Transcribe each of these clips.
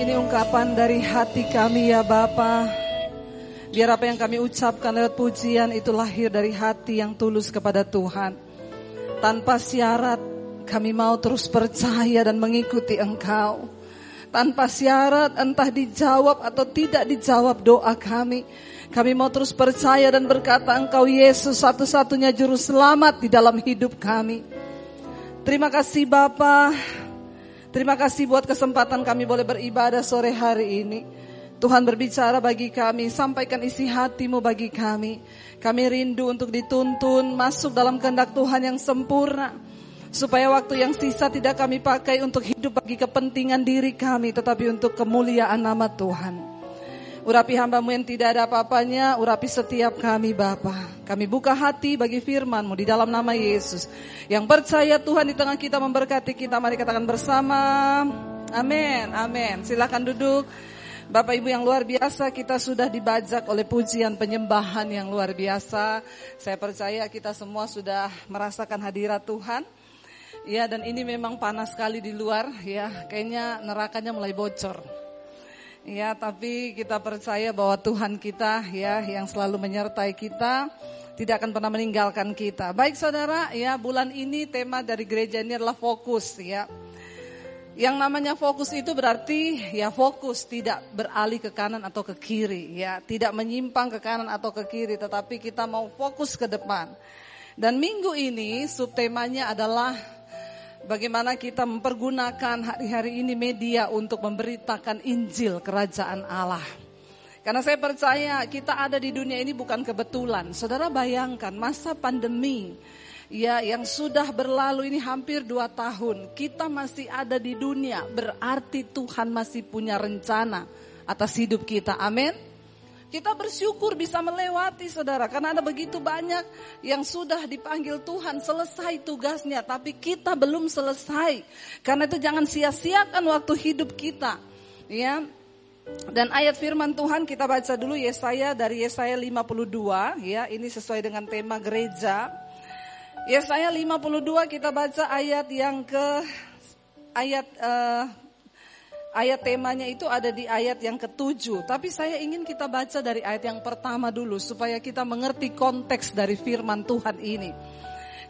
Ini ungkapan dari hati kami ya Bapa. Biar apa yang kami ucapkan lewat pujian itu lahir dari hati yang tulus kepada Tuhan. Tanpa syarat kami mau terus percaya dan mengikuti Engkau. Tanpa syarat entah dijawab atau tidak dijawab doa kami. Kami mau terus percaya dan berkata Engkau Yesus satu-satunya juru selamat di dalam hidup kami. Terima kasih Bapak. Terima kasih buat kesempatan kami boleh beribadah sore hari ini. Tuhan berbicara bagi kami, sampaikan isi hatimu bagi kami. Kami rindu untuk dituntun masuk dalam kehendak Tuhan yang sempurna. Supaya waktu yang sisa tidak kami pakai untuk hidup bagi kepentingan diri kami, tetapi untuk kemuliaan nama Tuhan. Urapi hambamu yang tidak ada apa-apanya, urapi setiap kami Bapa. Kami buka hati bagi firmanmu di dalam nama Yesus. Yang percaya Tuhan di tengah kita memberkati kita, mari katakan bersama. Amin, amin. Silakan duduk. Bapak Ibu yang luar biasa, kita sudah dibajak oleh pujian penyembahan yang luar biasa. Saya percaya kita semua sudah merasakan hadirat Tuhan. Ya, dan ini memang panas sekali di luar ya. Kayaknya nerakanya mulai bocor. Ya, tapi kita percaya bahwa Tuhan kita ya yang selalu menyertai kita tidak akan pernah meninggalkan kita. Baik saudara, ya bulan ini tema dari gereja ini adalah fokus ya. Yang namanya fokus itu berarti ya fokus tidak beralih ke kanan atau ke kiri ya, tidak menyimpang ke kanan atau ke kiri tetapi kita mau fokus ke depan. Dan minggu ini subtemanya adalah bagaimana kita mempergunakan hari-hari ini media untuk memberitakan Injil Kerajaan Allah. Karena saya percaya kita ada di dunia ini bukan kebetulan. Saudara bayangkan masa pandemi ya yang sudah berlalu ini hampir dua tahun. Kita masih ada di dunia berarti Tuhan masih punya rencana atas hidup kita. Amin. Kita bersyukur bisa melewati saudara karena ada begitu banyak yang sudah dipanggil Tuhan selesai tugasnya tapi kita belum selesai. Karena itu jangan sia-siakan waktu hidup kita. Ya. Dan ayat firman Tuhan kita baca dulu Yesaya dari Yesaya 52 ya, ini sesuai dengan tema gereja. Yesaya 52 kita baca ayat yang ke ayat uh, Ayat temanya itu ada di ayat yang ketujuh, tapi saya ingin kita baca dari ayat yang pertama dulu supaya kita mengerti konteks dari firman Tuhan ini.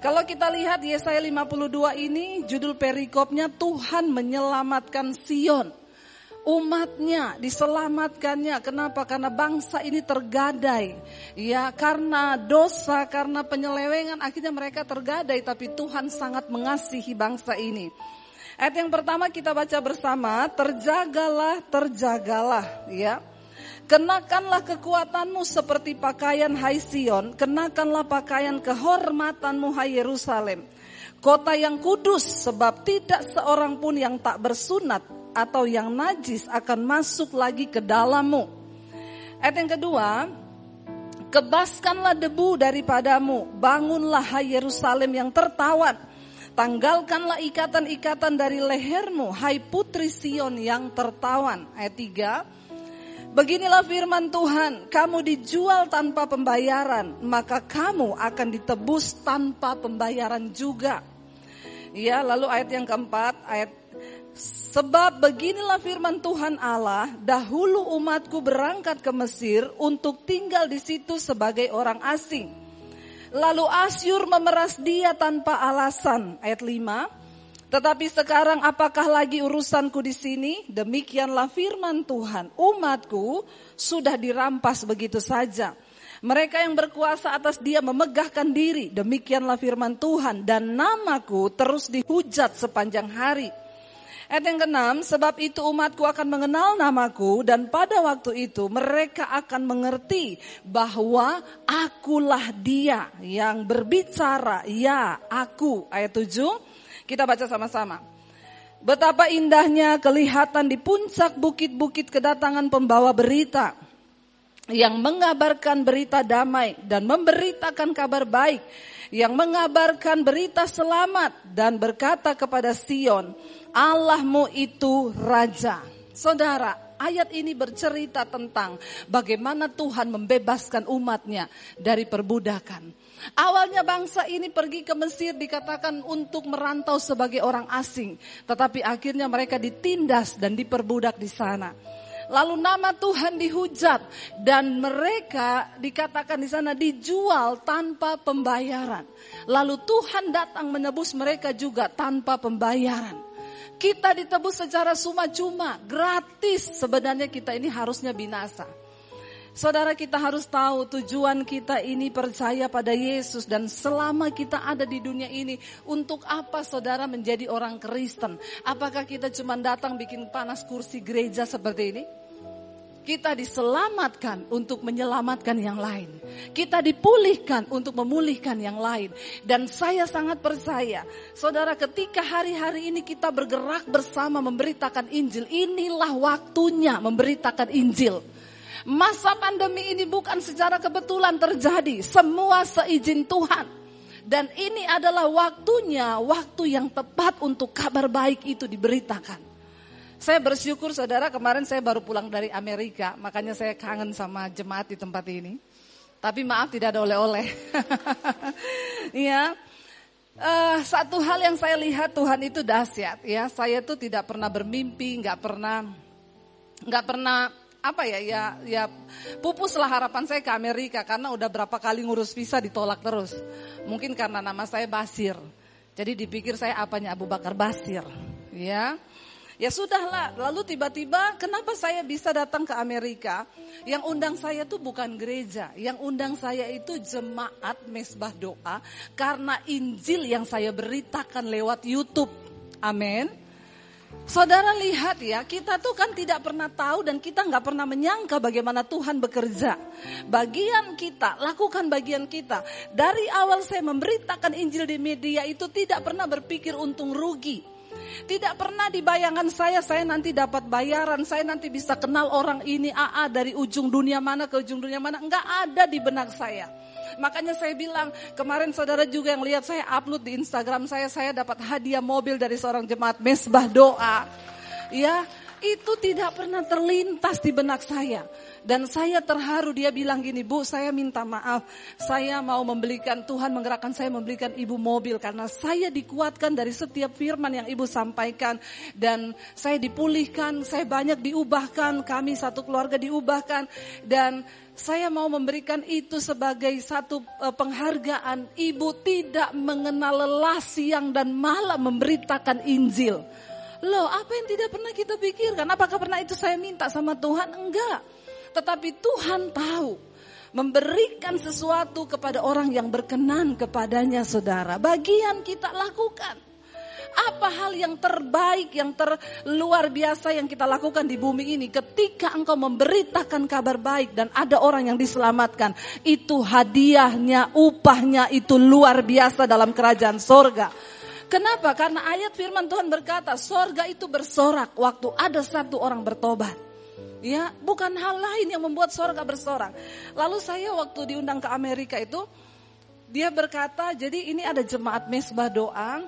Kalau kita lihat Yesaya 52 ini judul perikopnya Tuhan menyelamatkan Sion. Umatnya diselamatkannya. Kenapa? Karena bangsa ini tergadai. Ya, karena dosa, karena penyelewengan akhirnya mereka tergadai tapi Tuhan sangat mengasihi bangsa ini. Ayat yang pertama kita baca bersama, terjagalah, terjagalah, ya. Kenakanlah kekuatanmu seperti pakaian hai Sion, kenakanlah pakaian kehormatanmu hai Yerusalem. Kota yang kudus sebab tidak seorang pun yang tak bersunat atau yang najis akan masuk lagi ke dalammu. Ayat yang kedua, kebaskanlah debu daripadamu, bangunlah hai Yerusalem yang tertawan Tanggalkanlah ikatan-ikatan dari lehermu, hai putri Sion yang tertawan. Ayat 3. Beginilah firman Tuhan, kamu dijual tanpa pembayaran, maka kamu akan ditebus tanpa pembayaran juga. Ya, lalu ayat yang keempat, ayat Sebab beginilah firman Tuhan Allah, dahulu umatku berangkat ke Mesir untuk tinggal di situ sebagai orang asing. Lalu Asyur memeras dia tanpa alasan. Ayat 5. Tetapi sekarang apakah lagi urusanku di sini? Demikianlah firman Tuhan. Umatku sudah dirampas begitu saja. Mereka yang berkuasa atas dia memegahkan diri. Demikianlah firman Tuhan. Dan namaku terus dihujat sepanjang hari. Ayat yang keenam, sebab itu umatku akan mengenal namaku dan pada waktu itu mereka akan mengerti bahwa akulah dia yang berbicara, ya aku. Ayat 7, kita baca sama-sama. Betapa indahnya kelihatan di puncak bukit-bukit kedatangan pembawa berita yang mengabarkan berita damai dan memberitakan kabar baik yang mengabarkan berita selamat dan berkata kepada Sion, Allahmu itu raja. Saudara, Ayat ini bercerita tentang bagaimana Tuhan membebaskan umatnya dari perbudakan. Awalnya bangsa ini pergi ke Mesir dikatakan untuk merantau sebagai orang asing. Tetapi akhirnya mereka ditindas dan diperbudak di sana. Lalu nama Tuhan dihujat dan mereka dikatakan di sana dijual tanpa pembayaran. Lalu Tuhan datang menebus mereka juga tanpa pembayaran. Kita ditebus secara cuma-cuma, gratis. Sebenarnya kita ini harusnya binasa. Saudara kita harus tahu tujuan kita ini percaya pada Yesus dan selama kita ada di dunia ini untuk apa saudara menjadi orang Kristen? Apakah kita cuma datang bikin panas kursi gereja seperti ini? Kita diselamatkan untuk menyelamatkan yang lain. Kita dipulihkan untuk memulihkan yang lain. Dan saya sangat percaya, saudara ketika hari-hari ini kita bergerak bersama memberitakan Injil, inilah waktunya memberitakan Injil. Masa pandemi ini bukan secara kebetulan terjadi, semua seizin Tuhan. Dan ini adalah waktunya, waktu yang tepat untuk kabar baik itu diberitakan. Saya bersyukur saudara kemarin saya baru pulang dari Amerika, makanya saya kangen sama jemaat di tempat ini. Tapi maaf tidak ada oleh-oleh. Iya. Uh, satu hal yang saya lihat Tuhan itu dahsyat ya. Saya tuh tidak pernah bermimpi, nggak pernah nggak pernah apa ya ya ya pupuslah harapan saya ke Amerika karena udah berapa kali ngurus visa ditolak terus. Mungkin karena nama saya Basir. Jadi dipikir saya apanya Abu Bakar Basir, ya. Ya sudahlah, lalu tiba-tiba kenapa saya bisa datang ke Amerika? Yang undang saya itu bukan gereja, yang undang saya itu jemaat mesbah doa karena Injil yang saya beritakan lewat YouTube. Amin. Saudara lihat ya, kita tuh kan tidak pernah tahu dan kita nggak pernah menyangka bagaimana Tuhan bekerja. Bagian kita, lakukan bagian kita. Dari awal saya memberitakan Injil di media itu tidak pernah berpikir untung rugi. Tidak pernah di bayangan saya, saya nanti dapat bayaran, saya nanti bisa kenal orang ini AA dari ujung dunia mana ke ujung dunia mana. Enggak ada di benak saya. Makanya saya bilang, kemarin saudara juga yang lihat saya upload di Instagram saya, saya dapat hadiah mobil dari seorang jemaat mesbah doa. Ya, itu tidak pernah terlintas di benak saya. Dan saya terharu dia bilang gini, Bu saya minta maaf. Saya mau membelikan, Tuhan menggerakkan saya membelikan ibu mobil. Karena saya dikuatkan dari setiap firman yang ibu sampaikan. Dan saya dipulihkan, saya banyak diubahkan. Kami satu keluarga diubahkan. Dan saya mau memberikan itu sebagai satu e, penghargaan. Ibu tidak mengenal lelah siang dan malam memberitakan Injil. Loh, apa yang tidak pernah kita pikirkan? Apakah pernah itu saya minta sama Tuhan? Enggak. Tetapi Tuhan tahu memberikan sesuatu kepada orang yang berkenan kepadanya saudara. Bagian kita lakukan. Apa hal yang terbaik, yang terluar biasa yang kita lakukan di bumi ini ketika engkau memberitakan kabar baik dan ada orang yang diselamatkan. Itu hadiahnya, upahnya itu luar biasa dalam kerajaan sorga. Kenapa? Karena ayat firman Tuhan berkata, sorga itu bersorak waktu ada satu orang bertobat. Ya, bukan hal lain yang membuat sorga bersorak. Lalu saya waktu diundang ke Amerika itu, dia berkata, jadi ini ada jemaat mesbah doa,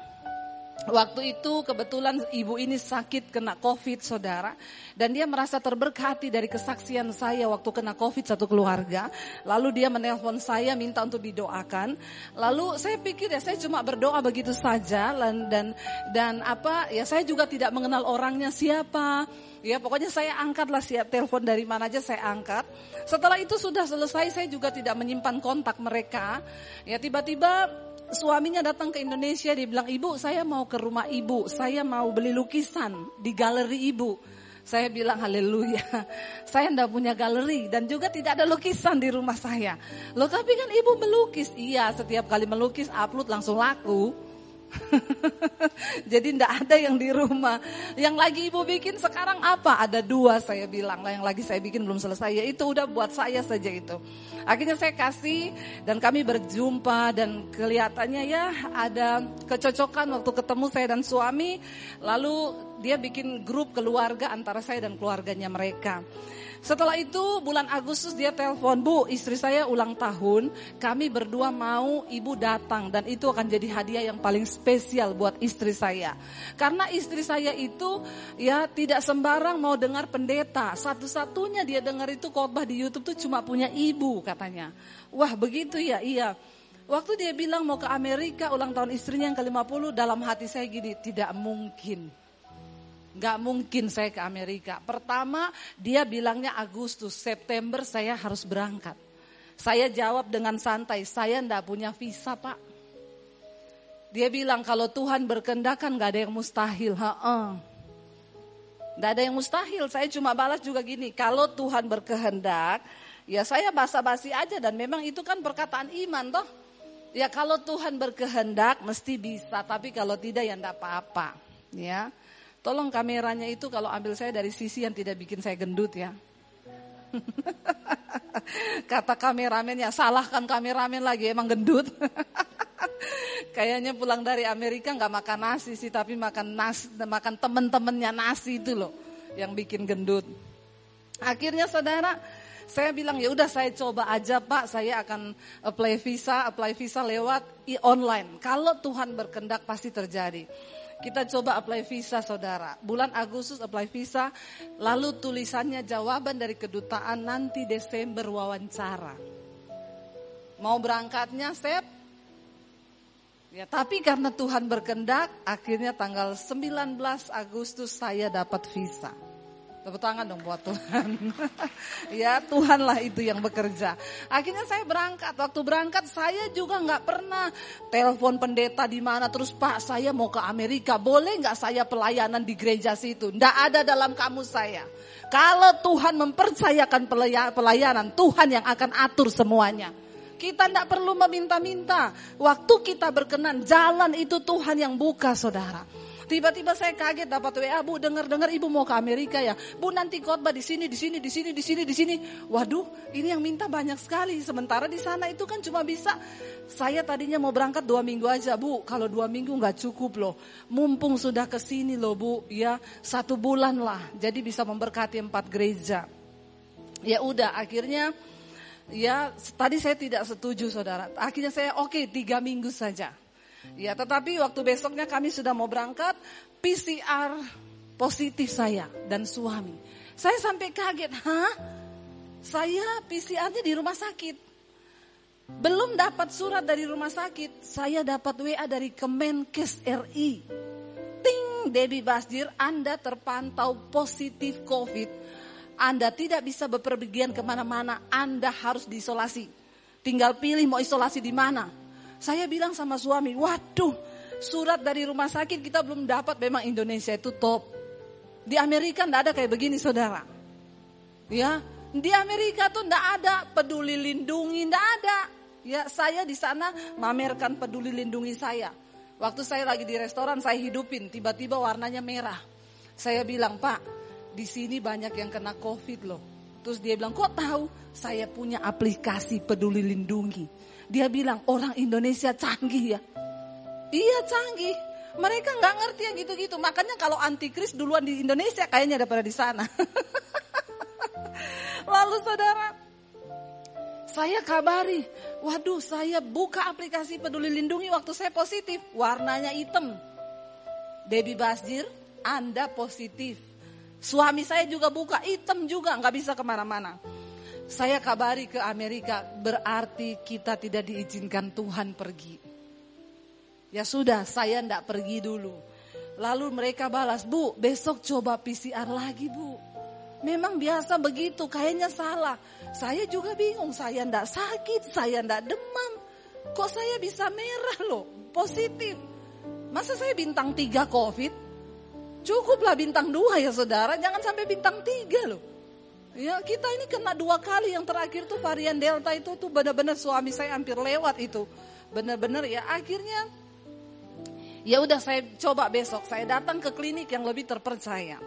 Waktu itu kebetulan ibu ini sakit kena covid saudara. Dan dia merasa terberkati dari kesaksian saya waktu kena covid satu keluarga. Lalu dia menelpon saya minta untuk didoakan. Lalu saya pikir ya saya cuma berdoa begitu saja. Dan, dan, dan apa ya saya juga tidak mengenal orangnya siapa. Ya pokoknya saya angkatlah siap telepon dari mana aja saya angkat. Setelah itu sudah selesai saya juga tidak menyimpan kontak mereka. Ya tiba-tiba suaminya datang ke Indonesia, dia bilang, ibu saya mau ke rumah ibu, saya mau beli lukisan di galeri ibu. Saya bilang haleluya, saya tidak punya galeri dan juga tidak ada lukisan di rumah saya. Loh tapi kan ibu melukis, iya setiap kali melukis upload langsung laku. Jadi tidak ada yang di rumah. Yang lagi ibu bikin sekarang apa? Ada dua saya bilang lah yang lagi saya bikin belum selesai. Ya itu udah buat saya saja itu. Akhirnya saya kasih dan kami berjumpa dan kelihatannya ya ada kecocokan waktu ketemu saya dan suami. Lalu dia bikin grup keluarga antara saya dan keluarganya mereka. Setelah itu bulan Agustus dia telepon, Bu istri saya ulang tahun, kami berdua mau ibu datang dan itu akan jadi hadiah yang paling spesial buat istri saya. Karena istri saya itu ya tidak sembarang mau dengar pendeta, satu-satunya dia dengar itu khotbah di Youtube tuh cuma punya ibu katanya. Wah begitu ya, iya. Waktu dia bilang mau ke Amerika ulang tahun istrinya yang ke-50 dalam hati saya gini, tidak mungkin Gak mungkin saya ke Amerika. Pertama dia bilangnya Agustus, September saya harus berangkat. Saya jawab dengan santai, saya ndak punya visa pak. Dia bilang kalau Tuhan berkendak kan gak ada yang mustahil. Ha Gak ada yang mustahil, saya cuma balas juga gini, kalau Tuhan berkehendak, ya saya basa-basi aja dan memang itu kan perkataan iman toh. Ya kalau Tuhan berkehendak mesti bisa, tapi kalau tidak ya ndak apa-apa. Ya. Tolong kameranya itu kalau ambil saya dari sisi yang tidak bikin saya gendut ya. Kata kameramennya, salahkan kameramen lagi emang gendut. Kayaknya pulang dari Amerika nggak makan nasi sih, tapi makan nasi, makan temen-temennya nasi itu loh yang bikin gendut. Akhirnya saudara, saya bilang ya udah saya coba aja Pak, saya akan apply visa, apply visa lewat e online. Kalau Tuhan berkendak pasti terjadi. Kita coba apply visa saudara. Bulan Agustus apply visa. Lalu tulisannya jawaban dari kedutaan nanti Desember wawancara. Mau berangkatnya Sep? Ya, tapi karena Tuhan berkendak, akhirnya tanggal 19 Agustus saya dapat visa. Tepuk tangan dong buat Tuhan. ya Tuhanlah itu yang bekerja. Akhirnya saya berangkat. Waktu berangkat saya juga nggak pernah telepon pendeta di mana terus Pak saya mau ke Amerika. Boleh nggak saya pelayanan di gereja situ? Nggak ada dalam kamus saya. Kalau Tuhan mempercayakan pelayanan, Tuhan yang akan atur semuanya. Kita tidak perlu meminta-minta. Waktu kita berkenan, jalan itu Tuhan yang buka saudara. Tiba-tiba saya kaget dapat WA, Bu, dengar-dengar Ibu mau ke Amerika ya. Bu, nanti khotbah di sini, di sini, di sini, di sini, di sini. Waduh, ini yang minta banyak sekali. Sementara di sana itu kan cuma bisa saya tadinya mau berangkat dua minggu aja, Bu. Kalau dua minggu nggak cukup loh. Mumpung sudah ke sini loh, Bu. Ya, satu bulan lah. Jadi bisa memberkati empat gereja. Ya udah, akhirnya ya tadi saya tidak setuju, saudara. Akhirnya saya oke okay, tiga minggu saja. Ya, tetapi waktu besoknya kami sudah mau berangkat, PCR positif saya dan suami. Saya sampai kaget, hah? Saya PCR-nya di rumah sakit. Belum dapat surat dari rumah sakit, saya dapat WA dari Kemenkes RI. Ting, Debbie Basdir, Anda terpantau positif COVID. Anda tidak bisa bepergian ke mana-mana, Anda harus diisolasi. Tinggal pilih mau isolasi di mana. Saya bilang sama suami, waduh surat dari rumah sakit kita belum dapat memang Indonesia itu top. Di Amerika enggak ada kayak begini saudara. Ya, di Amerika tuh enggak ada peduli lindungi, enggak ada. Ya, saya di sana mamerkan peduli lindungi saya. Waktu saya lagi di restoran saya hidupin, tiba-tiba warnanya merah. Saya bilang, "Pak, di sini banyak yang kena Covid loh." Terus dia bilang, "Kok tahu? Saya punya aplikasi peduli lindungi." Dia bilang orang Indonesia canggih ya. Iya canggih. Mereka nggak ngerti yang gitu-gitu. Makanya kalau antikris duluan di Indonesia kayaknya daripada di sana. Lalu saudara, saya kabari, waduh saya buka aplikasi peduli lindungi waktu saya positif, warnanya hitam. Debbie Basjir, Anda positif. Suami saya juga buka, hitam juga, nggak bisa ke mana-mana. Saya kabari ke Amerika, berarti kita tidak diizinkan Tuhan pergi. Ya sudah, saya tidak pergi dulu. Lalu mereka balas, Bu, besok coba PCR lagi, Bu. Memang biasa begitu, kayaknya salah. Saya juga bingung, saya tidak sakit, saya tidak demam. Kok saya bisa merah loh, positif. Masa saya bintang tiga COVID? Cukuplah bintang dua ya saudara, jangan sampai bintang tiga loh. Ya kita ini kena dua kali yang terakhir tuh varian delta itu tuh benar-benar suami saya hampir lewat itu. Benar-benar ya akhirnya ya udah saya coba besok saya datang ke klinik yang lebih terpercaya.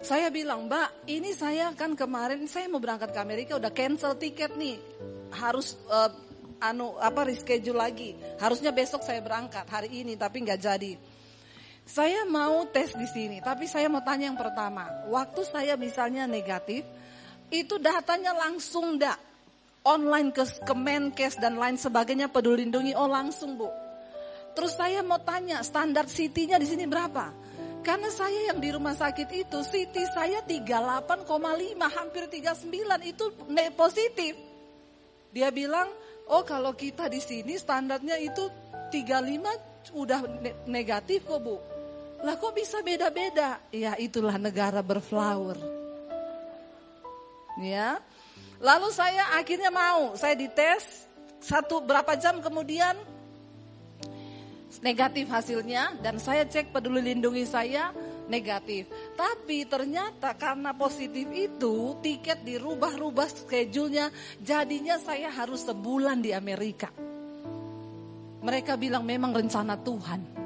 Saya bilang, "Mbak, ini saya kan kemarin saya mau berangkat ke Amerika udah cancel tiket nih. Harus uh, anu apa reschedule lagi. Harusnya besok saya berangkat hari ini tapi nggak jadi." Saya mau tes di sini, tapi saya mau tanya yang pertama. Waktu saya misalnya negatif, itu datanya langsung enggak? Online ke Kemenkes dan lain sebagainya peduli lindungi, oh langsung bu. Terus saya mau tanya, standar CT-nya di sini berapa? Karena saya yang di rumah sakit itu, CT saya 38,5, hampir 39 itu positif. Dia bilang, oh kalau kita di sini standarnya itu 35 udah negatif kok bu. Lah kok bisa beda-beda? Ya itulah negara berflower. Ya. Lalu saya akhirnya mau, saya dites satu berapa jam kemudian negatif hasilnya dan saya cek peduli lindungi saya negatif. Tapi ternyata karena positif itu tiket dirubah-rubah schedule-nya jadinya saya harus sebulan di Amerika. Mereka bilang memang rencana Tuhan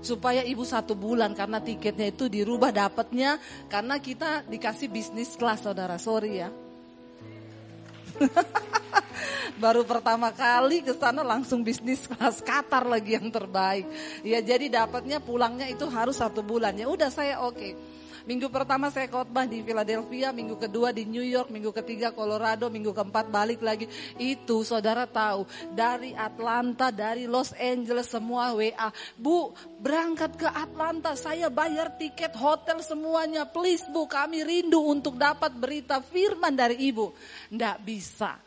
supaya ibu satu bulan karena tiketnya itu dirubah dapatnya karena kita dikasih bisnis kelas saudara. Sorry ya. Baru pertama kali ke sana langsung bisnis kelas Qatar lagi yang terbaik. Ya jadi dapatnya pulangnya itu harus satu bulan. Ya udah saya oke. okay. Minggu pertama saya khotbah di Philadelphia, minggu kedua di New York, minggu ketiga Colorado, minggu keempat balik lagi. Itu saudara tahu dari Atlanta, dari Los Angeles semua WA. Bu, berangkat ke Atlanta, saya bayar tiket hotel semuanya. Please Bu, kami rindu untuk dapat berita firman dari Ibu. Nggak bisa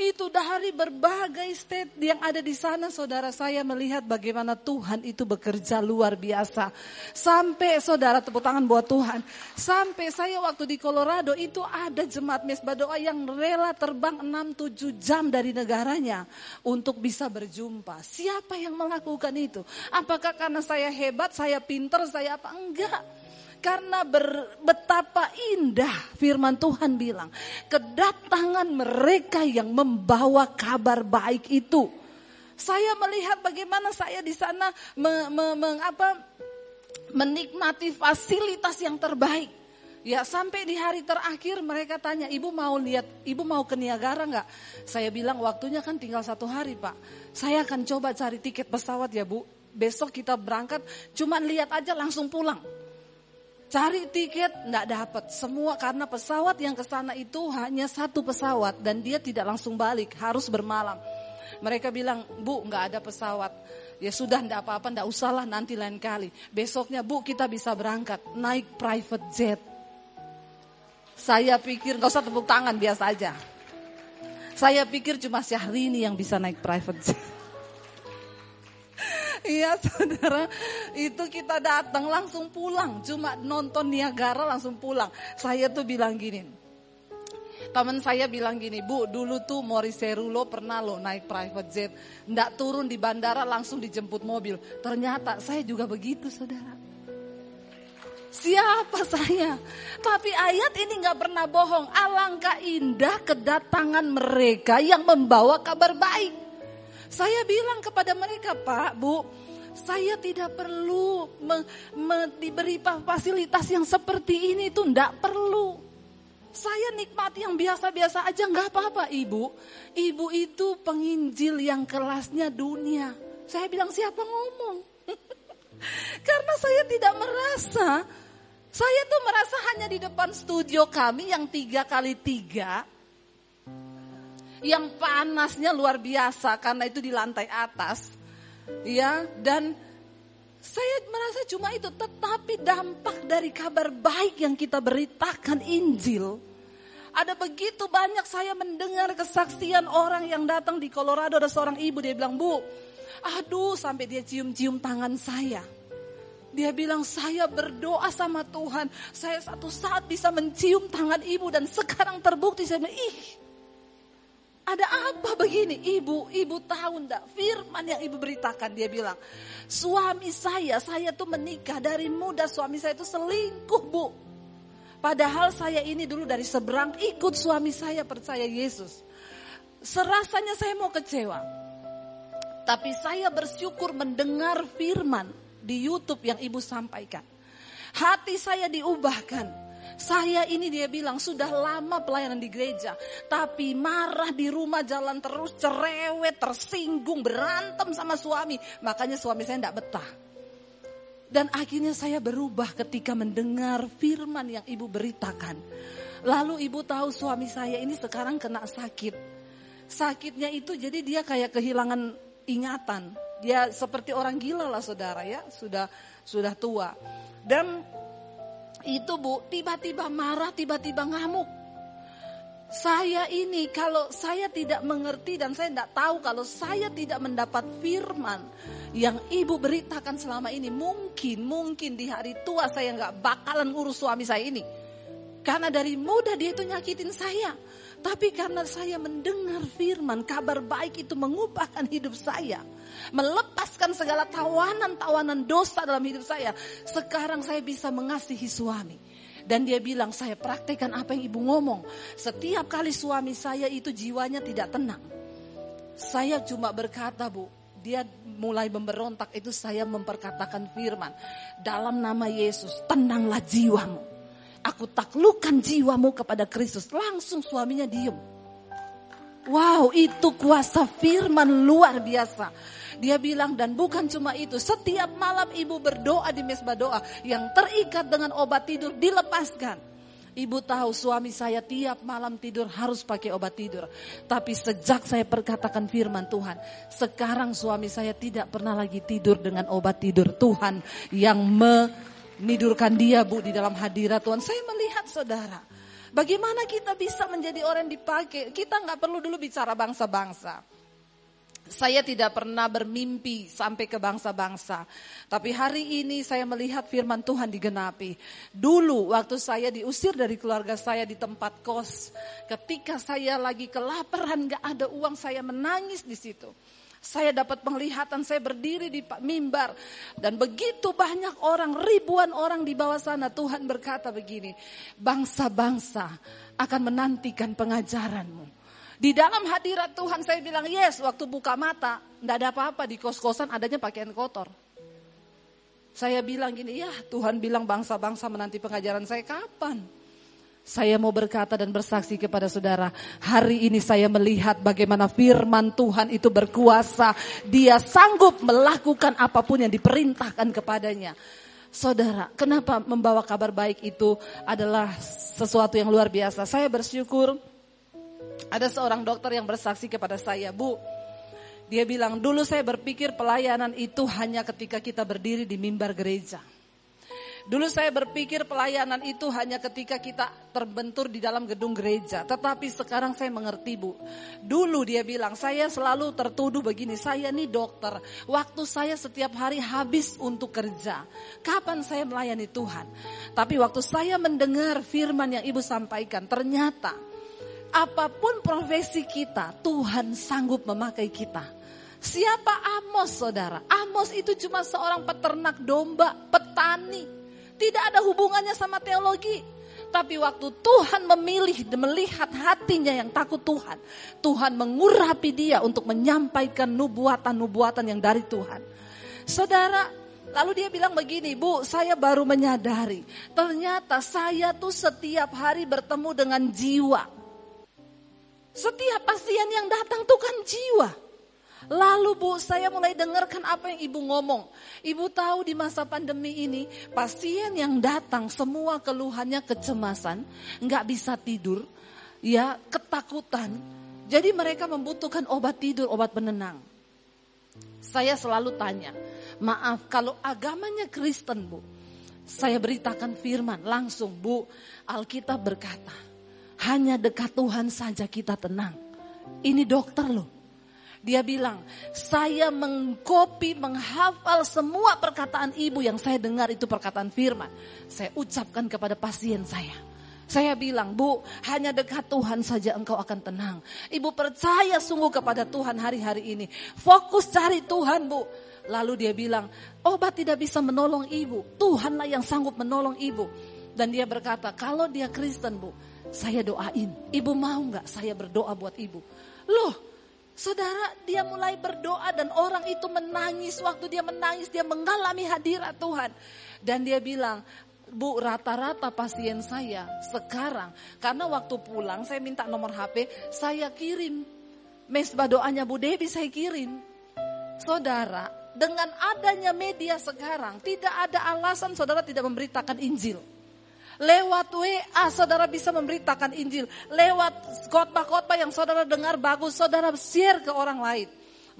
itu dari berbagai state yang ada di sana saudara saya melihat bagaimana Tuhan itu bekerja luar biasa. Sampai saudara tepuk tangan buat Tuhan. Sampai saya waktu di Colorado itu ada jemaat mesbah doa yang rela terbang 6-7 jam dari negaranya untuk bisa berjumpa. Siapa yang melakukan itu? Apakah karena saya hebat, saya pinter, saya apa? Enggak. Karena ber, betapa indah firman Tuhan bilang. Kedatangan mereka yang membawa kabar baik itu. Saya melihat bagaimana saya di sana me, me, me, apa, menikmati fasilitas yang terbaik. Ya sampai di hari terakhir mereka tanya, ibu mau lihat, ibu mau ke Niagara nggak? Saya bilang waktunya kan tinggal satu hari pak. Saya akan coba cari tiket pesawat ya bu. Besok kita berangkat, cuma lihat aja langsung pulang. Cari tiket nggak dapat semua karena pesawat yang ke sana itu hanya satu pesawat dan dia tidak langsung balik harus bermalam. Mereka bilang bu nggak ada pesawat ya sudah nggak apa-apa nggak usahlah nanti lain kali. Besoknya bu kita bisa berangkat naik private jet. Saya pikir nggak usah tepuk tangan biasa aja. Saya pikir cuma Syahrini yang bisa naik private jet. Iya saudara, itu kita datang langsung pulang, cuma nonton Niagara langsung pulang. Saya tuh bilang gini, teman saya bilang gini, Bu, dulu tuh Moriserulo pernah lo naik private jet, ndak turun di bandara langsung dijemput mobil. Ternyata saya juga begitu, saudara. Siapa saya? Tapi ayat ini nggak pernah bohong. Alangkah indah kedatangan mereka yang membawa kabar baik. Saya bilang kepada mereka, Pak, Bu, saya tidak perlu me, me, diberi fasilitas yang seperti ini itu enggak perlu. Saya nikmati yang biasa-biasa aja nggak apa-apa ibu. Ibu itu penginjil yang kelasnya dunia. Saya bilang siapa ngomong? Karena saya tidak merasa. Saya tuh merasa hanya di depan studio kami yang tiga kali tiga yang panasnya luar biasa karena itu di lantai atas. Ya, dan saya merasa cuma itu, tetapi dampak dari kabar baik yang kita beritakan Injil. Ada begitu banyak saya mendengar kesaksian orang yang datang di Colorado ada seorang ibu dia bilang, "Bu, aduh sampai dia cium-cium tangan saya." Dia bilang saya berdoa sama Tuhan, saya satu saat bisa mencium tangan ibu dan sekarang terbukti saya bilang, ih ada apa begini? Ibu, ibu tahu ndak? Firman yang ibu beritakan dia bilang, suami saya, saya tuh menikah dari muda suami saya itu selingkuh bu. Padahal saya ini dulu dari seberang ikut suami saya percaya Yesus. Serasanya saya mau kecewa. Tapi saya bersyukur mendengar firman di Youtube yang ibu sampaikan. Hati saya diubahkan. Saya ini dia bilang sudah lama pelayanan di gereja. Tapi marah di rumah jalan terus cerewet, tersinggung, berantem sama suami. Makanya suami saya tidak betah. Dan akhirnya saya berubah ketika mendengar firman yang ibu beritakan. Lalu ibu tahu suami saya ini sekarang kena sakit. Sakitnya itu jadi dia kayak kehilangan ingatan. Dia seperti orang gila lah saudara ya, sudah sudah tua. Dan itu bu, tiba-tiba marah, tiba-tiba ngamuk. Saya ini kalau saya tidak mengerti dan saya tidak tahu kalau saya tidak mendapat firman yang ibu beritakan selama ini mungkin mungkin di hari tua saya nggak bakalan urus suami saya ini. Karena dari muda dia itu nyakitin saya. Tapi karena saya mendengar firman kabar baik itu mengubahkan hidup saya melepaskan segala tawanan-tawanan dosa dalam hidup saya sekarang saya bisa mengasihi suami dan dia bilang, saya praktekkan apa yang ibu ngomong. Setiap kali suami saya itu jiwanya tidak tenang. Saya cuma berkata, Bu, dia mulai memberontak itu saya memperkatakan firman. Dalam nama Yesus, tenanglah jiwamu. Aku taklukkan jiwamu kepada Kristus. Langsung suaminya diem. Wow, itu kuasa firman luar biasa. Dia bilang dan bukan cuma itu, setiap malam ibu berdoa di mesbah doa yang terikat dengan obat tidur dilepaskan. Ibu tahu suami saya tiap malam tidur harus pakai obat tidur. Tapi sejak saya perkatakan firman Tuhan, sekarang suami saya tidak pernah lagi tidur dengan obat tidur Tuhan yang menidurkan dia Bu di dalam hadirat Tuhan. Saya melihat saudara, bagaimana kita bisa menjadi orang yang dipakai. Kita nggak perlu dulu bicara bangsa-bangsa. Saya tidak pernah bermimpi sampai ke bangsa-bangsa. Tapi hari ini saya melihat firman Tuhan digenapi. Dulu waktu saya diusir dari keluarga saya di tempat kos. Ketika saya lagi kelaparan gak ada uang saya menangis di situ. Saya dapat penglihatan, saya berdiri di mimbar. Dan begitu banyak orang, ribuan orang di bawah sana. Tuhan berkata begini, bangsa-bangsa akan menantikan pengajaranmu. Di dalam hadirat Tuhan saya bilang yes, waktu buka mata, enggak ada apa-apa di kos-kosan adanya pakaian kotor. Saya bilang gini, ya Tuhan bilang bangsa-bangsa menanti pengajaran saya kapan? Saya mau berkata dan bersaksi kepada saudara, hari ini saya melihat bagaimana firman Tuhan itu berkuasa. Dia sanggup melakukan apa pun yang diperintahkan kepadanya. Saudara, kenapa membawa kabar baik itu adalah sesuatu yang luar biasa. Saya bersyukur ada seorang dokter yang bersaksi kepada saya, Bu, dia bilang, dulu saya berpikir pelayanan itu hanya ketika kita berdiri di mimbar gereja. Dulu saya berpikir pelayanan itu hanya ketika kita terbentur di dalam gedung gereja. Tetapi sekarang saya mengerti bu. Dulu dia bilang, saya selalu tertuduh begini, saya nih dokter. Waktu saya setiap hari habis untuk kerja. Kapan saya melayani Tuhan? Tapi waktu saya mendengar firman yang ibu sampaikan, ternyata apa pun profesi kita, Tuhan sanggup memakai kita. Siapa Amos saudara? Amos itu cuma seorang peternak domba, petani. Tidak ada hubungannya sama teologi. Tapi waktu Tuhan memilih melihat hatinya yang takut Tuhan. Tuhan mengurapi dia untuk menyampaikan nubuatan-nubuatan yang dari Tuhan. Saudara, lalu dia bilang begini, Bu, saya baru menyadari. Ternyata saya tuh setiap hari bertemu dengan jiwa setiap pasien yang datang tuh kan jiwa. Lalu bu, saya mulai dengarkan apa yang ibu ngomong. Ibu tahu di masa pandemi ini, pasien yang datang semua keluhannya kecemasan, nggak bisa tidur, ya ketakutan. Jadi mereka membutuhkan obat tidur, obat penenang. Saya selalu tanya, maaf kalau agamanya Kristen bu, saya beritakan firman langsung bu, Alkitab berkata, hanya dekat Tuhan saja kita tenang. Ini dokter loh. Dia bilang, saya mengkopi, menghafal semua perkataan ibu yang saya dengar itu perkataan firman. Saya ucapkan kepada pasien saya. Saya bilang, Bu, hanya dekat Tuhan saja engkau akan tenang. Ibu percaya sungguh kepada Tuhan hari-hari ini. Fokus cari Tuhan, Bu. Lalu dia bilang, obat tidak bisa menolong ibu. Tuhanlah yang sanggup menolong ibu. Dan dia berkata, kalau dia Kristen, Bu, saya doain. Ibu mau nggak saya berdoa buat ibu? Loh, saudara dia mulai berdoa dan orang itu menangis. Waktu dia menangis dia mengalami hadirat Tuhan. Dan dia bilang, Bu rata-rata pasien saya sekarang karena waktu pulang saya minta nomor HP saya kirim mesbah doanya Bu Devi saya kirim saudara dengan adanya media sekarang, tidak ada alasan saudara tidak memberitakan Injil. Lewat WA saudara bisa memberitakan Injil. Lewat khotbah-khotbah yang saudara dengar bagus, saudara share ke orang lain.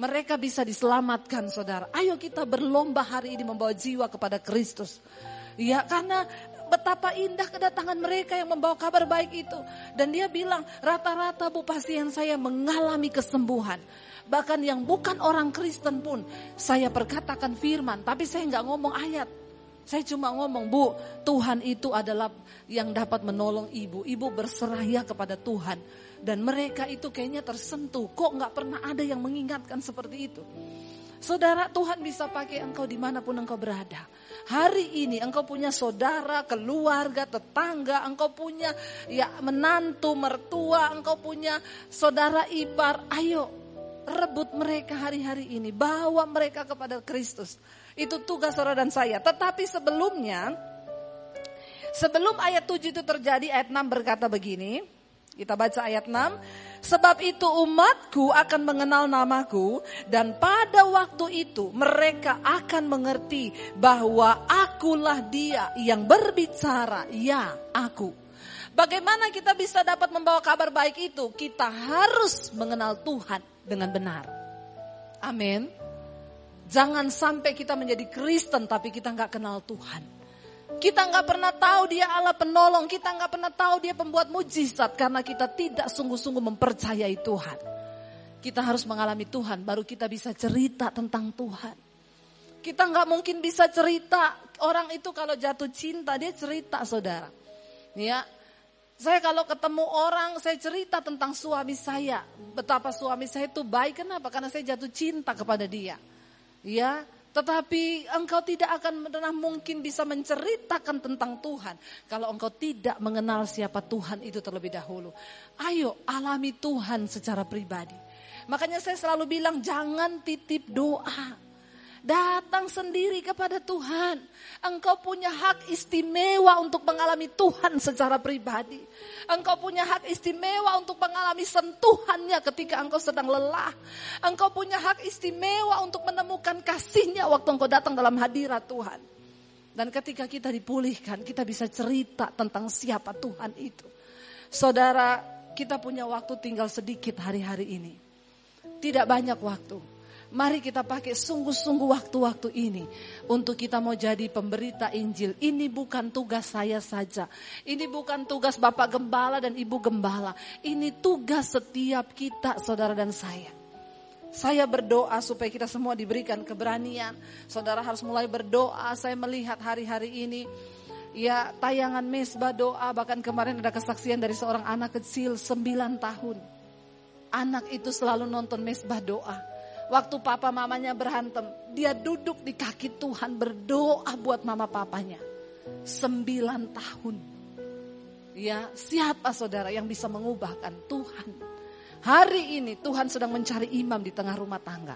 Mereka bisa diselamatkan saudara. Ayo kita berlomba hari ini membawa jiwa kepada Kristus. Ya karena betapa indah kedatangan mereka yang membawa kabar baik itu. Dan dia bilang rata-rata bu pasien saya mengalami kesembuhan. Bahkan yang bukan orang Kristen pun saya perkatakan firman, tapi saya nggak ngomong ayat. Saya cuma ngomong, Bu, Tuhan itu adalah yang dapat menolong ibu. Ibu berserah ya kepada Tuhan. Dan mereka itu kayaknya tersentuh. Kok nggak pernah ada yang mengingatkan seperti itu? Saudara, Tuhan bisa pakai engkau di mana pun engkau berada. Hari ini engkau punya saudara, keluarga, tetangga, engkau punya ya menantu, mertua, engkau punya saudara ipar. Ayo, rebut mereka hari-hari ini, bawa mereka kepada Kristus. Itu tugas saudara dan saya. Tetapi sebelumnya, sebelum ayat 7 itu terjadi, ayat 6 berkata begini, kita baca ayat 6. Sebab itu umatku akan mengenal namaku dan pada waktu itu mereka akan mengerti bahwa akulah dia yang berbicara, ya aku. Bagaimana kita bisa dapat membawa kabar baik itu? Kita harus mengenal Tuhan dengan benar. Amin. Jangan sampai kita menjadi Kristen tapi kita nggak kenal Tuhan. Kita nggak pernah tahu dia Allah penolong, kita nggak pernah tahu dia pembuat mujizat karena kita tidak sungguh-sungguh mempercayai Tuhan. Kita harus mengalami Tuhan, baru kita bisa cerita tentang Tuhan. Kita nggak mungkin bisa cerita orang itu kalau jatuh cinta dia cerita saudara. Ya, saya kalau ketemu orang, saya cerita tentang suami saya. Betapa suami saya itu baik, kenapa? Karena saya jatuh cinta kepada dia. Ya, tetapi engkau tidak akan pernah mungkin bisa menceritakan tentang Tuhan. Kalau engkau tidak mengenal siapa Tuhan itu terlebih dahulu. Ayo alami Tuhan secara pribadi. Makanya saya selalu bilang jangan titip doa. Datang sendiri kepada Tuhan. Engkau punya hak istimewa untuk mengalami Tuhan secara pribadi. Engkau punya hak istimewa untuk mengalami sentuhannya ketika engkau sedang lelah. Engkau punya hak istimewa untuk menemukan kasihnya waktu engkau datang dalam hadirat Tuhan. Dan ketika kita dipulihkan, kita bisa cerita tentang siapa Tuhan itu. Saudara, kita punya waktu tinggal sedikit hari-hari ini. Tidak banyak waktu. Mari kita pakai sungguh-sungguh waktu-waktu ini untuk kita mau jadi pemberita Injil. Ini bukan tugas saya saja. Ini bukan tugas Bapak Gembala dan Ibu Gembala. Ini tugas setiap kita, saudara dan saya. Saya berdoa supaya kita semua diberikan keberanian. Saudara harus mulai berdoa. Saya melihat hari-hari ini ya tayangan mesbah doa bahkan kemarin ada kesaksian dari seorang anak kecil 9 tahun. Anak itu selalu nonton mesbah doa Waktu papa mamanya berantem, dia duduk di kaki Tuhan berdoa buat mama papanya. Sembilan tahun. Ya, siapa saudara yang bisa mengubahkan Tuhan? Hari ini Tuhan sedang mencari imam di tengah rumah tangga.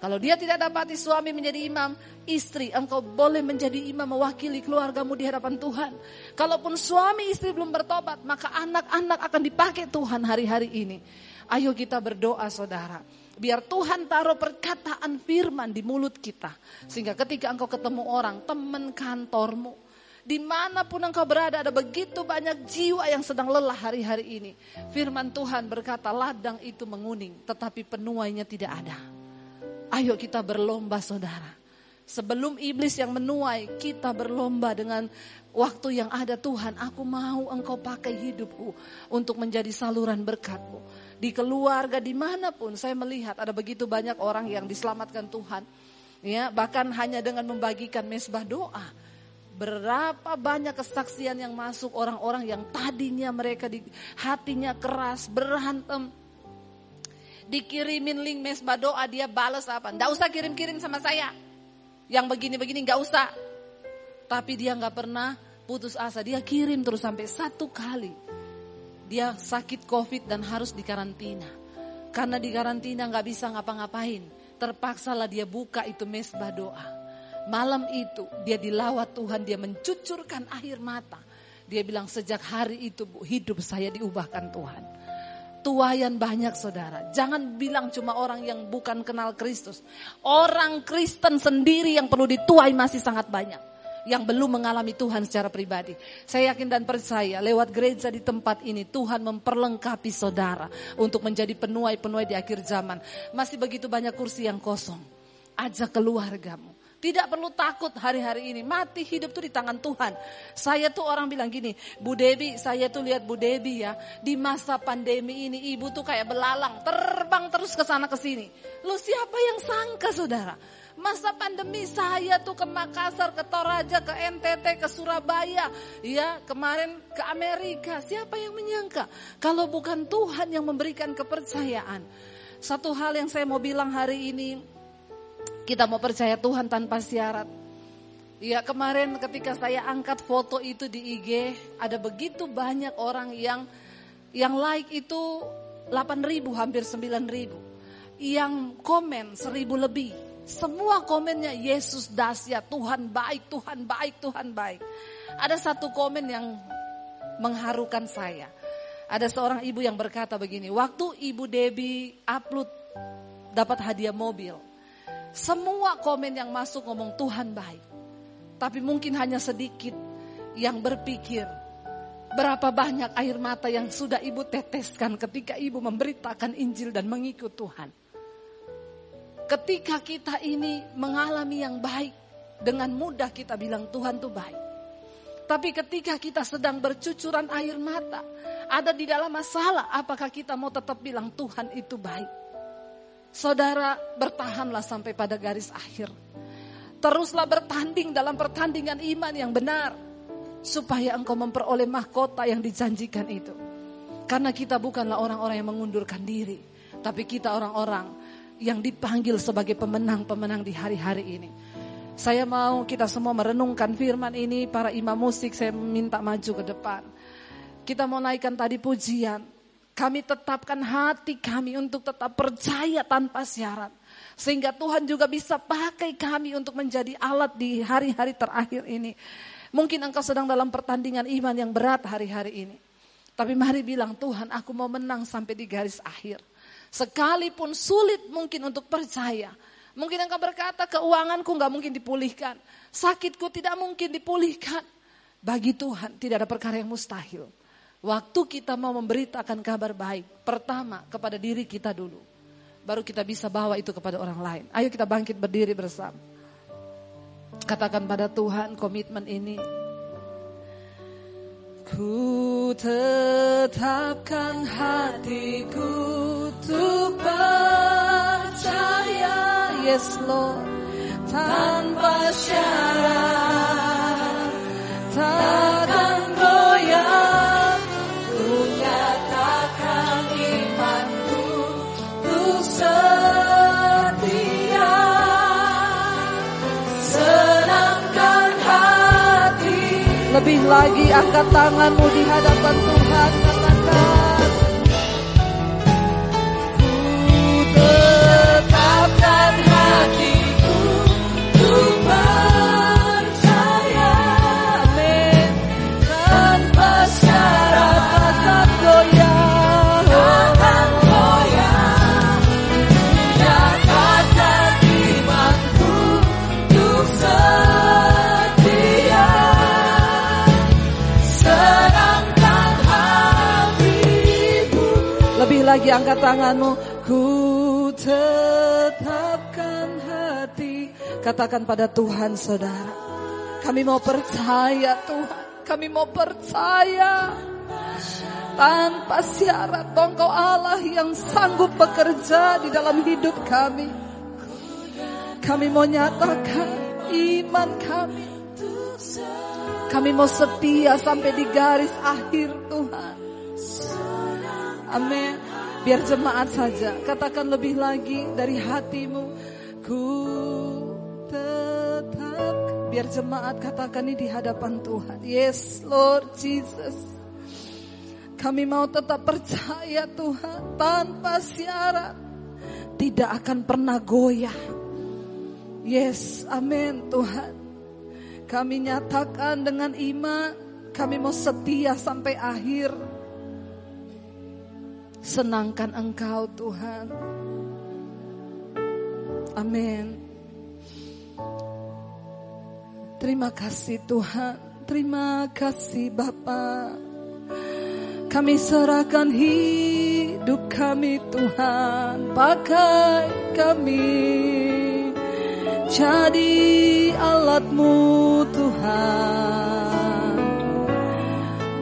Kalau dia tidak dapati suami menjadi imam, istri engkau boleh menjadi imam mewakili keluargamu di hadapan Tuhan. Kalaupun suami istri belum bertobat, maka anak-anak akan dipakai Tuhan hari-hari ini. Ayo kita berdoa saudara. Biar Tuhan taruh perkataan firman di mulut kita. Sehingga ketika engkau ketemu orang, teman kantormu, di mana pun engkau berada ada begitu banyak jiwa yang sedang lelah hari-hari ini. Firman Tuhan berkata ladang itu menguning tetapi penuainya tidak ada. Ayo kita berlomba saudara. Sebelum iblis yang menuai kita berlomba dengan waktu yang ada Tuhan aku mau engkau pakai hidupku untuk menjadi saluran berkatmu di keluarga, di mana pun saya melihat ada begitu banyak orang yang diselamatkan Tuhan. Ya, bahkan hanya dengan membagikan mesbah doa. Berapa banyak kesaksian yang masuk orang-orang yang tadinya mereka di hatinya keras, berantem. Dikirimin link mesbah doa, dia balas apa? Nggak usah kirim-kirim sama saya. Yang begini-begini nggak usah. Tapi dia nggak pernah putus asa. Dia kirim terus sampai satu kali dia sakit covid dan harus dikarantina. Karena di karantina nggak bisa ngapa-ngapain. Terpaksalah dia buka itu mesbah doa. Malam itu dia dilawat Tuhan, dia mencucurkan air mata. Dia bilang sejak hari itu bu, hidup saya diubahkan Tuhan. Tuayan banyak saudara. Jangan bilang cuma orang yang bukan kenal Kristus. Orang Kristen sendiri yang perlu dituai masih sangat banyak. Yang belum mengalami Tuhan secara pribadi. Saya yakin dan percaya lewat gereja di tempat ini Tuhan memperlengkapi saudara. Untuk menjadi penuai-penuai di akhir zaman. Masih begitu banyak kursi yang kosong. Ajak keluargamu. Tidak perlu takut hari-hari ini. Mati hidup tuh di tangan Tuhan. Saya tuh orang bilang gini, Bu Debi, saya tuh lihat Bu Debi ya. Di masa pandemi ini ibu tuh kayak belalang. Terbang terus ke sana ke sini. Lu siapa yang sangka saudara? Masa pandemi saya tuh ke Makassar, ke Toraja, ke NTT, ke Surabaya. Ya kemarin ke Amerika. Siapa yang menyangka? Kalau bukan Tuhan yang memberikan kepercayaan. Satu hal yang saya mau bilang hari ini, kita mau percaya Tuhan tanpa syarat. Ya kemarin ketika saya angkat foto itu di IG, ada begitu banyak orang yang yang like itu 8 ribu, hampir 9 ribu. Yang komen 1000 lebih. Semua komennya Yesus dahsyat, Tuhan baik, Tuhan baik, Tuhan baik. Ada satu komen yang mengharukan saya. Ada seorang ibu yang berkata begini, waktu ibu Debbie upload dapat hadiah mobil. Semua komen yang masuk ngomong Tuhan baik. Tapi mungkin hanya sedikit yang berpikir berapa banyak air mata yang sudah ibu teteskan ketika ibu memberitakan Injil dan mengikut Tuhan. Ketika kita ini mengalami yang baik, dengan mudah kita bilang Tuhan tuh baik. Tapi ketika kita sedang bercucuran air mata, ada di dalam masalah, apakah kita mau tetap bilang Tuhan itu baik? Saudara bertahanlah sampai pada garis akhir. Teruslah bertanding dalam pertandingan iman yang benar. Supaya engkau memperoleh mahkota yang dijanjikan itu. Karena kita bukanlah orang-orang yang mengundurkan diri. Tapi kita orang-orang yang dipanggil sebagai pemenang-pemenang di hari-hari ini. Saya mau kita semua merenungkan firman ini. Para imam musik saya minta maju ke depan. Kita mau naikkan tadi pujian. Kami tetapkan hati kami untuk tetap percaya tanpa syarat. Sehingga Tuhan juga bisa pakai kami untuk menjadi alat di hari-hari terakhir ini. Mungkin engkau sedang dalam pertandingan iman yang berat hari-hari ini. Tapi mari bilang Tuhan aku mau menang sampai di garis akhir. Sekalipun sulit mungkin untuk percaya. Mungkin engkau berkata keuanganku nggak mungkin dipulihkan. Sakitku tidak mungkin dipulihkan. Bagi Tuhan tidak ada perkara yang mustahil. Waktu kita mau memberitakan kabar baik, pertama kepada diri kita dulu. Baru kita bisa bawa itu kepada orang lain. Ayo kita bangkit berdiri bersama. Katakan pada Tuhan komitmen ini. Ku tetapkan hatiku untuk percaya. Yes Lord. Tanpa syarat. Takkan Lebih lagi angkat tanganmu di hadapan Tuhan. Katakan angkat tanganmu Ku tetapkan hati Katakan pada Tuhan saudara Kami mau percaya Tuhan Kami mau percaya tanpa syarat Engkau Allah yang sanggup bekerja di dalam hidup kami Kami mau nyatakan iman kami kami mau setia sampai di garis akhir Tuhan. Amin. Biar jemaat saja. Katakan lebih lagi dari hatimu. Ku tetap. Biar jemaat katakan ini di hadapan Tuhan. Yes Lord Jesus. Kami mau tetap percaya Tuhan. Tanpa syarat. Tidak akan pernah goyah. Yes, amin Tuhan. Kami nyatakan dengan iman, kami mau setia sampai akhir. Senangkan Engkau Tuhan. Amin. Terima kasih Tuhan. Terima kasih Bapa. Kami serahkan hidup kami Tuhan. Pakai kami. Jadi alatmu Tuhan.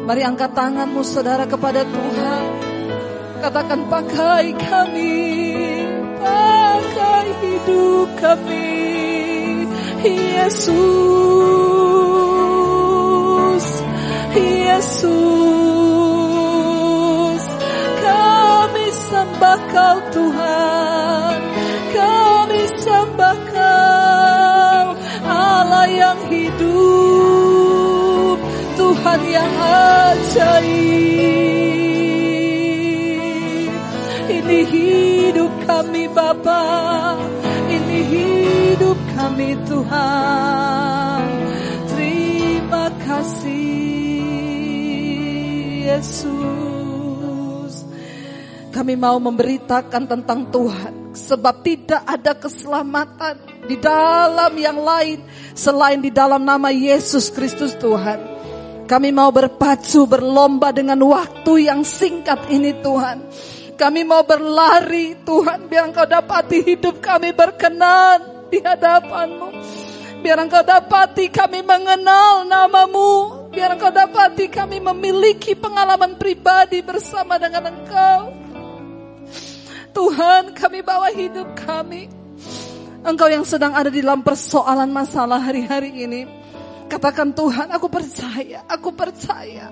Mari angkat tanganmu saudara kepada Tuhan. Katakan pakai kami, pakai hidup kami, Yesus, Yesus, kami sembah Kau Tuhan, kami sembah Kau, Allah yang hidup, Tuhan yang ajaib. Kami Bapa, ini hidup kami Tuhan. Terima kasih Yesus. Kami mau memberitakan tentang Tuhan sebab tidak ada keselamatan di dalam yang lain selain di dalam nama Yesus Kristus Tuhan. Kami mau berpacu berlomba dengan waktu yang singkat ini Tuhan kami mau berlari Tuhan biar engkau dapati hidup kami berkenan di hadapanmu. Biar engkau dapati kami mengenal namamu. Biar engkau dapati kami memiliki pengalaman pribadi bersama dengan engkau. Tuhan kami bawa hidup kami. Engkau yang sedang ada di dalam persoalan masalah hari-hari ini. Katakan Tuhan, aku percaya, aku percaya.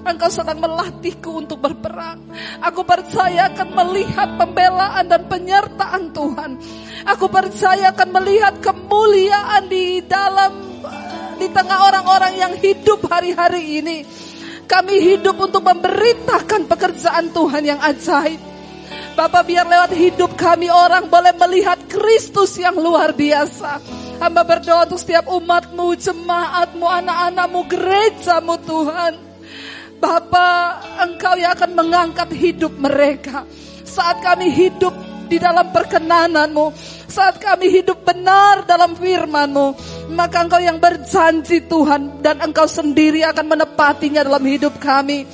Engkau sedang melatihku untuk berperang. Aku percaya akan melihat pembelaan dan penyertaan Tuhan. Aku percaya akan melihat kemuliaan di dalam di tengah orang-orang yang hidup hari-hari ini. Kami hidup untuk memberitakan pekerjaan Tuhan yang ajaib. Bapak biar lewat hidup kami orang boleh melihat Kristus yang luar biasa. Hamba berdoa untuk setiap umatmu, jemaatmu, anak-anakmu, gerejamu Tuhan. Bapa, Engkau yang akan mengangkat hidup mereka. Saat kami hidup di dalam perkenananmu. Saat kami hidup benar dalam firmanmu. Maka Engkau yang berjanji Tuhan. Dan Engkau sendiri akan menepatinya dalam hidup kami.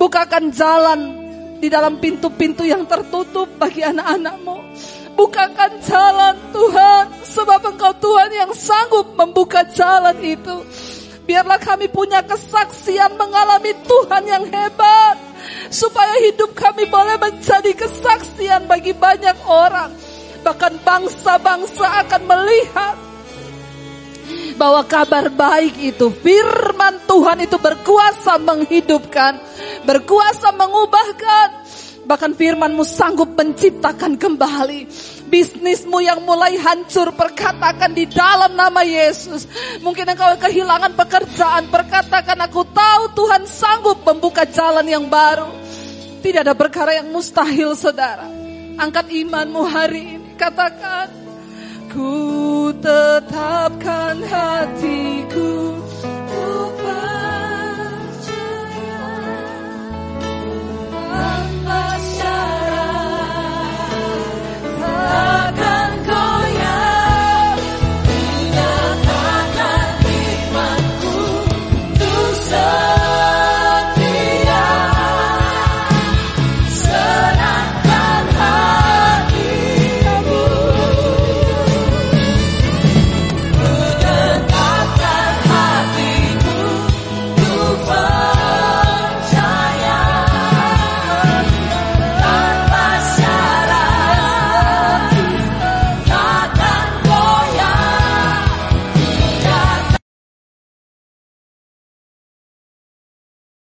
Bukakan jalan di dalam pintu-pintu yang tertutup bagi anak-anakmu. Bukakan jalan Tuhan, sebab Engkau Tuhan yang sanggup membuka jalan itu. Biarlah kami punya kesaksian mengalami Tuhan yang hebat. Supaya hidup kami boleh menjadi kesaksian bagi banyak orang. Bahkan bangsa-bangsa akan melihat bahwa kabar baik itu firman Tuhan itu berkuasa menghidupkan, berkuasa mengubahkan, Bahkan firmanmu sanggup menciptakan kembali bisnismu yang mulai hancur perkatakan di dalam nama Yesus. Mungkin engkau kehilangan pekerjaan perkatakan aku tahu Tuhan sanggup membuka jalan yang baru. Tidak ada perkara yang mustahil saudara. Angkat imanmu hari ini katakan ku tetapkan hatiku untuk percaya.